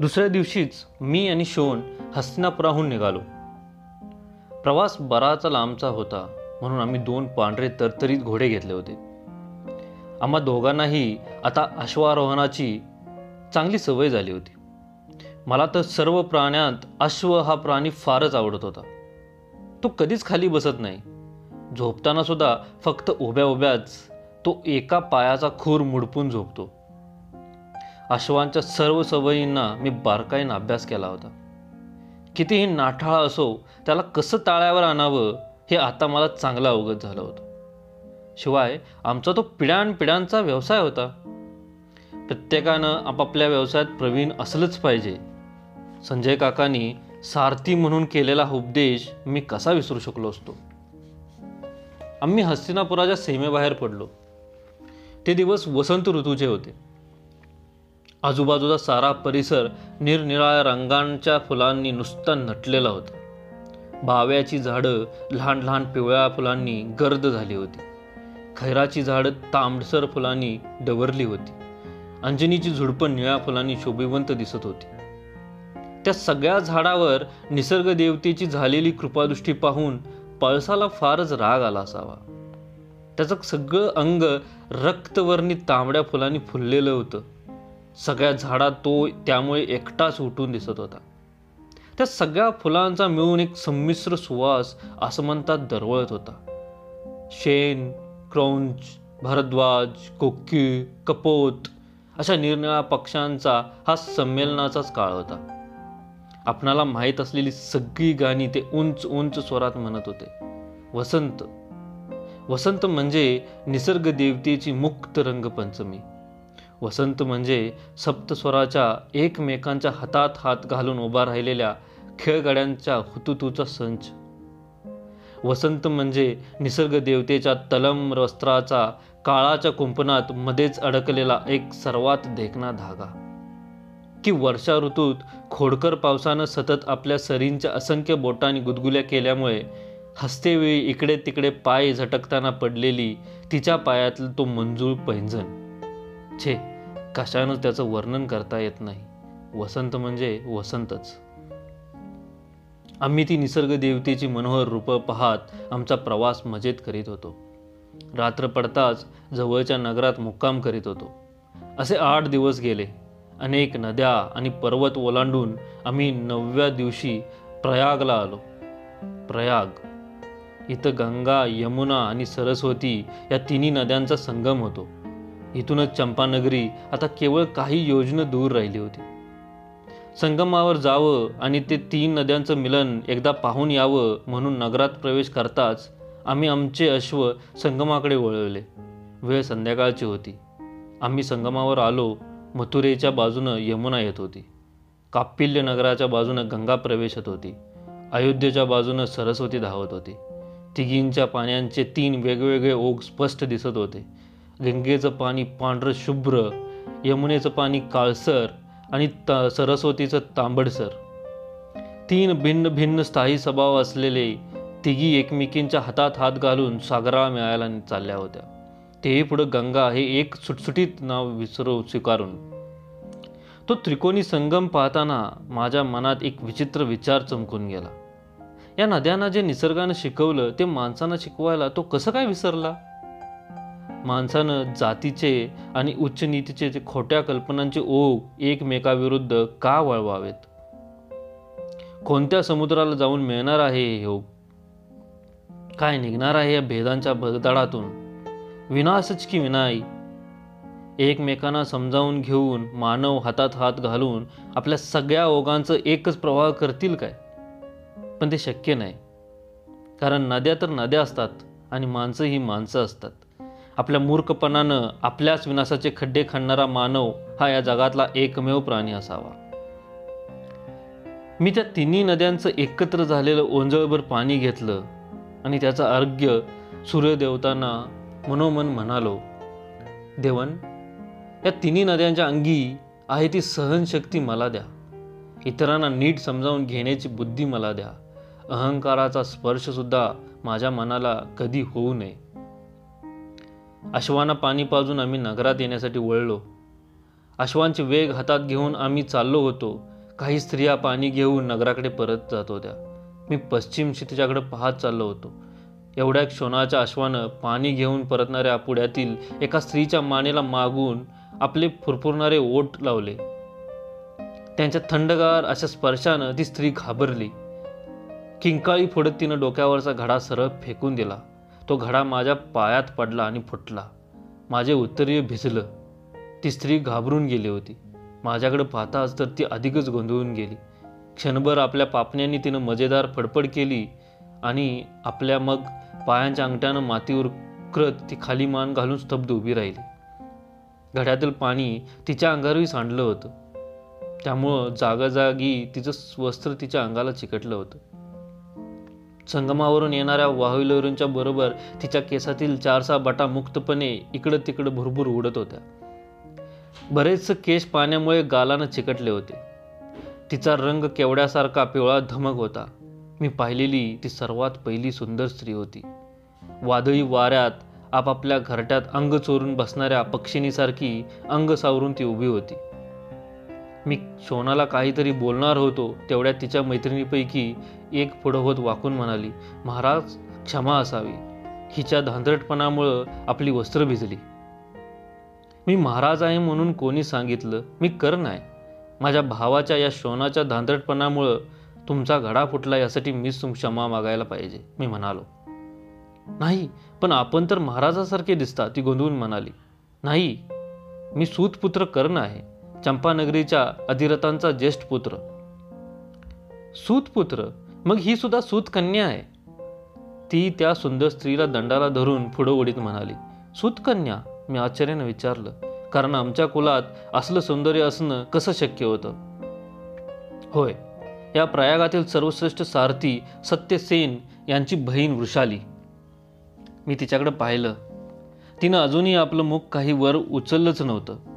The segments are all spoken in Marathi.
दुसऱ्या दिवशीच मी आणि शोन हस्तिनापुराहून निघालो. प्रवास बराच लांबचा होता म्हणून आम्ही दोन पांढरे तरतरीत घोडे घेतले होते. आम्हा दोघांनाही आता अश्वारोहणाची चांगली सवय झाली होती. मला तर सर्व प्राण्यात अश्व हा प्राणी फारच आवडत होता. तो कधीच खाली बसत नाही. झोपताना सुद्धा फक्त उभ्या उभ्याच तो एका पायाचा खूर मुडपून झोपतो. अश्वांच्या सर्व सवयींना मी बारकाईनं अभ्यास केला होता. कितीही नाठाळा असो त्याला कसं ताळ्यावर आणावं हे आता मला चांगलं अवगत झालं होतं. शिवाय आमचा तो पिढ्यानपिढ्यांचा व्यवसाय होता. प्रत्येकानं आपापल्या व्यवसायात प्रवीण असलंच पाहिजे. संजय काकांनी सारथी म्हणून केलेला उपदेश मी कसा विसरू शकलो असतो? आम्ही हस्तिनापुराच्या सीमेबाहेर पडलो. ते दिवस वसंत ऋतूचे होते. आजूबाजूचा सारा परिसर निरनिराळ्या रंगांच्या फुलांनी नुसता नटलेला होता. भाव्याची झाडं लहान लहान पिवळ्या फुलांनी गर्द झाली होती. खैराची झाडं तांबडसर फुलांनी डवरली होती. अंजनीची झुडपं निळ्या फुलांनी शोभिवंत दिसत होती. त्या सगळ्या झाडावर निसर्ग देवतेची झालेली कृपादृष्टी पाहून पळसाला फारच राग आला असावा. त्याचं सगळं अंग रक्तवर्णी तांबड्या फुलांनी फुललेलं होतं. सगळ्या झाडात तो त्यामुळे एकटाच उठून दिसत होता. त्या सगळ्या फुलांचा मिळून एक संमिश्र सुवास आसमंतात दरवळत होता. शेन क्रौंच भारद्वाज कोक्की कपोत अशा निरनिळ्या पक्ष्यांचा हा संमेलनाचाच काळ होता. आपणाला माहीत असलेली सगळी गाणी ते उंच उंच स्वरात म्हणत होते. वसंत. वसंत म्हणजे निसर्ग देवतेची मुक्त रंगपंचमी. वसंत म्हणजे सप्तस्वराच्या एकमेकांच्या हातात हात घालून उभा राहिलेल्या खेळगड्यांच्या हुतुतूचा संच. वसंत म्हणजे निसर्ग देवतेच्या तलम वस्त्राचा काळाच्या कुंपणात मध्येच अडकलेला एक सर्वात देखणा धागा. की वर्षा ऋतूत खोडकर पावसानं सतत आपल्या सरींच्या असंख्य बोटांनी गुदगुल्या केल्यामुळे हस्तेवेळी इकडे तिकडे पाय झटकताना पडलेली तिच्या पायातलं तो मंजूळ पैंजण. छे कशानं त्याचं वर्णन करता येत नाही? वसंत म्हणजे वसंतच. आम्ही ती निसर्ग देवतेची मनोहर रूपं पाहत आमचा प्रवास मजेत करीत होतो. रात्र पडताच जवळच्या नगरात मुक्काम करीत होतो. असे आठ दिवस गेले. अनेक नद्या आणि पर्वत ओलांडून आम्ही नवव्या दिवशी प्रयागला आलो. प्रयाग. इथं गंगा यमुना आणि सरस्वती या तिन्ही नद्यांचा संगम होतो. इथूनच चंपानगरी आता केवळ काही योजनं दूर राहिली होती. संगमावर जावं आणि ते तीन नद्यांचं मिलन एकदा पाहून यावं म्हणून नगरात प्रवेश करताच आम्ही आमचे अश्व संगमाकडे वळवले वेळ संध्याकाळची होती. आम्ही संगमावर आलो मथुरेच्या बाजूनं यमुना येत होती. कापिल्य नगराच्या बाजूनं गंगा प्रवेशत होती. अयोध्येच्या बाजूनं सरस्वती धावत होती. तिघींच्या पाण्याचे तीन वेगवेगळे ओघ स्पष्ट दिसत होते. गंगेचं पाणी पांढरं शुभ्र यमुनेचं पाणी काळसर आणि त सरस्वतीचं तांबडसर. तीन भिन्न भिन्न स्थायी स्वभाव असलेले तिघी एकमेकींच्या हातात हात घालून सागरा मिळायला चालल्या होत्या. तेही पुढं गंगा हे एक सुटसुटीत नाव विसरू स्वीकारून. तो त्रिकोणी संगम पाहताना माझ्या मनात एक विचित्र विचार चमकून गेला. या नद्यांना जे निसर्गानं शिकवलं ते माणसानं शिकवायला तो कसं काय विसरला? माणसानं जातीचे आणि उच्च नीतीचे जे खोट्या कल्पनांचे ओघ एकमेकाविरुद्ध का वळवावेत? कोणत्या समुद्राला जाऊन मिळणार आहे हे योग काय निघणार आहे या भेदांच्या भगदाडातून? विनाशच की विनाई? एकमेकांना समजावून घेऊन मानव हातात हात घालून आपल्या सगळ्या ओघांचं एकच प्रवाह करतील काय? पण ते शक्य नाही. कारण नद्या तर नद्या असतात आणि माणसं ही माणसं असतात. आपल्या मूर्खपणानं आपल्याच विनाशाचे खड्डे खणणारा मानव हा या जगातला एकमेव प्राणी असावा. मी त्या तिन्ही नद्यांचं एकत्र झालेलं ओंजळभर पाणी घेतलं आणि त्याचं अर्घ्य सूर्यदेवतांना मनोमन म्हणालो देवन या तिन्ही नद्यांच्या अंगी आहे ती सहनशक्ती मला द्या. इतरांना नीट समजावून घेण्याची बुद्धी मला द्या. अहंकाराचा स्पर्शसुद्धा माझ्या मनाला कधी होऊ नये. अश्वांना पाणी पाजून आम्ही नगरात येण्यासाठी वळलो. अश्वांचे वेग हातात घेऊन आम्ही चाललो होतो. काही स्त्रिया पाणी घेऊन नगराकडे परत जात होत्या. मी पश्चिम क्षितिजाकडे पाहत चाललो होतो. एवढ्या क्षणाच्या अश्वानं पाणी घेऊन परतणाऱ्या पुढ्यातील एका स्त्रीच्या मानेला मागून आपले फुरफुरणारे ओट लावले. त्यांच्या थंडगार अशा स्पर्शानं ती स्त्री घाबरली. किंकाळी फोडत तिनं डोक्यावरचा घडा सरळ फेकून दिला. तो घडा माझ्या पायात पडला आणि फुटला. माझे उत्तरीय भिजलं. ती स्त्री घाबरून गेली होती. माझ्याकडे पाहताच तर ती अधिकच गोंधळून गेली. क्षणभर आपल्या पापण्यांनी तिनं मजेदार फडफड केली आणि आपल्या मग पायांच्या अंगठ्यानं मातीवर उकरत ती खाली मान घालून स्तब्ध उभी राहिली. घड्यातील पाणी तिच्या अंगावरही सांडलं होतं. त्यामुळं जागाजागी तिचं वस्त्र तिच्या अंगाला चिकटलं होतं. संगमावरून येणाऱ्या वाहुलवरूंच्या बरोबर तिच्या केसातील चारसा बटा मुक्तपणे इकडं तिकडं भुरभुर उडत होत्या. बरेचसे केश पाण्यामुळे गालानं चिकटले होते. तिचा रंग केवड्यासारखा पिवळा धमक होता. मी पाहिलेली ती सर्वात पहिली सुंदर स्त्री होती. वादळी वाऱ्यात आपापल्या घरट्यात अंग चोरून बसणाऱ्या पक्षिणीसारखी अंग सावरून ती उभी होती. मी शोनाला काहीतरी बोलणार होतो तेवढ्यात तिच्या मैत्रिणीपैकी एक पुढं होत वाकून म्हणाली महाराज क्षमा असावी. हिच्या धांदरटपणामुळं आपली वस्त्र भिजली. मी महाराज आहे म्हणून कोणी सांगितलं मी कर आहे माझ्या भावाच्या या शोनाच्या धांदरटपणामुळं तुमचा घडा फुटला यासाठी मीच तुम क्षमा मागायला पाहिजे मी म्हणालो. नाही पण आपण तर महाराजासारखे दिसता ती गोंधळून म्हणाली. नाही मी सूतपुत्र कर्ण आहे चंपानगरीच्या अधिरथांचा ज्येष्ठ पुत्र. सूतपुत्र मग ही सुद्धा सूतकन्या आहे. ती त्या सुंदर स्त्रीला दंडाला धरून पुढं ओढीत म्हणाली सूतकन्या मी आश्चर्यानं विचारलं कारण आमच्या कुलात असलं सौंदर्य असणं कसं शक्य होतं? होय या प्रयागातील सर्वश्रेष्ठ सारथी सत्यसेन यांची बहीण वृषाली. मी तिच्याकडे पाहिलं. तिनं अजूनही आपलं मुख काही वर उचललंच नव्हतं.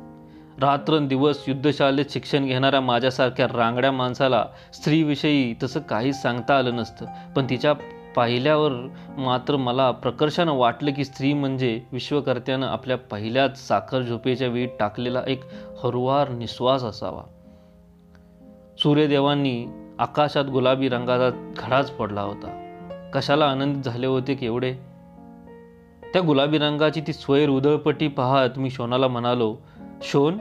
रात्रंदिवस युद्धशालेत शिक्षण घेणाऱ्या माझ्यासारख्या रांगड्या माणसाला स्त्रीविषयी तसं काहीच सांगता आलं नसतं. पण तिच्या पाहिल्यावर मात्र मला प्रकर्षानं वाटलं की स्त्री म्हणजे विश्वकर्त्यानं आपल्या पहिल्याच साखर झोपेच्या वेळी टाकलेला एक हरुवार निश्वास असावा. सूर्यदेवांनी आकाशात गुलाबी रंगाचा घडाच पडला होता. कशाला आनंदित झाले होते केवढे त्या गुलाबी रंगाची ती स्वैर उधळपट्टी पाहत मी शोनाला म्हणालो शोन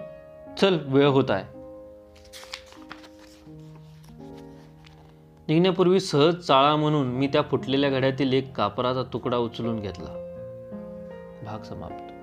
चल वेळ होत आहे. निघण्यापूर्वी सहज चाळा म्हणून मी त्या फुटलेल्या घड्यातील एक कापराचा तुकडा उचलून घेतला. भाग समाप्त.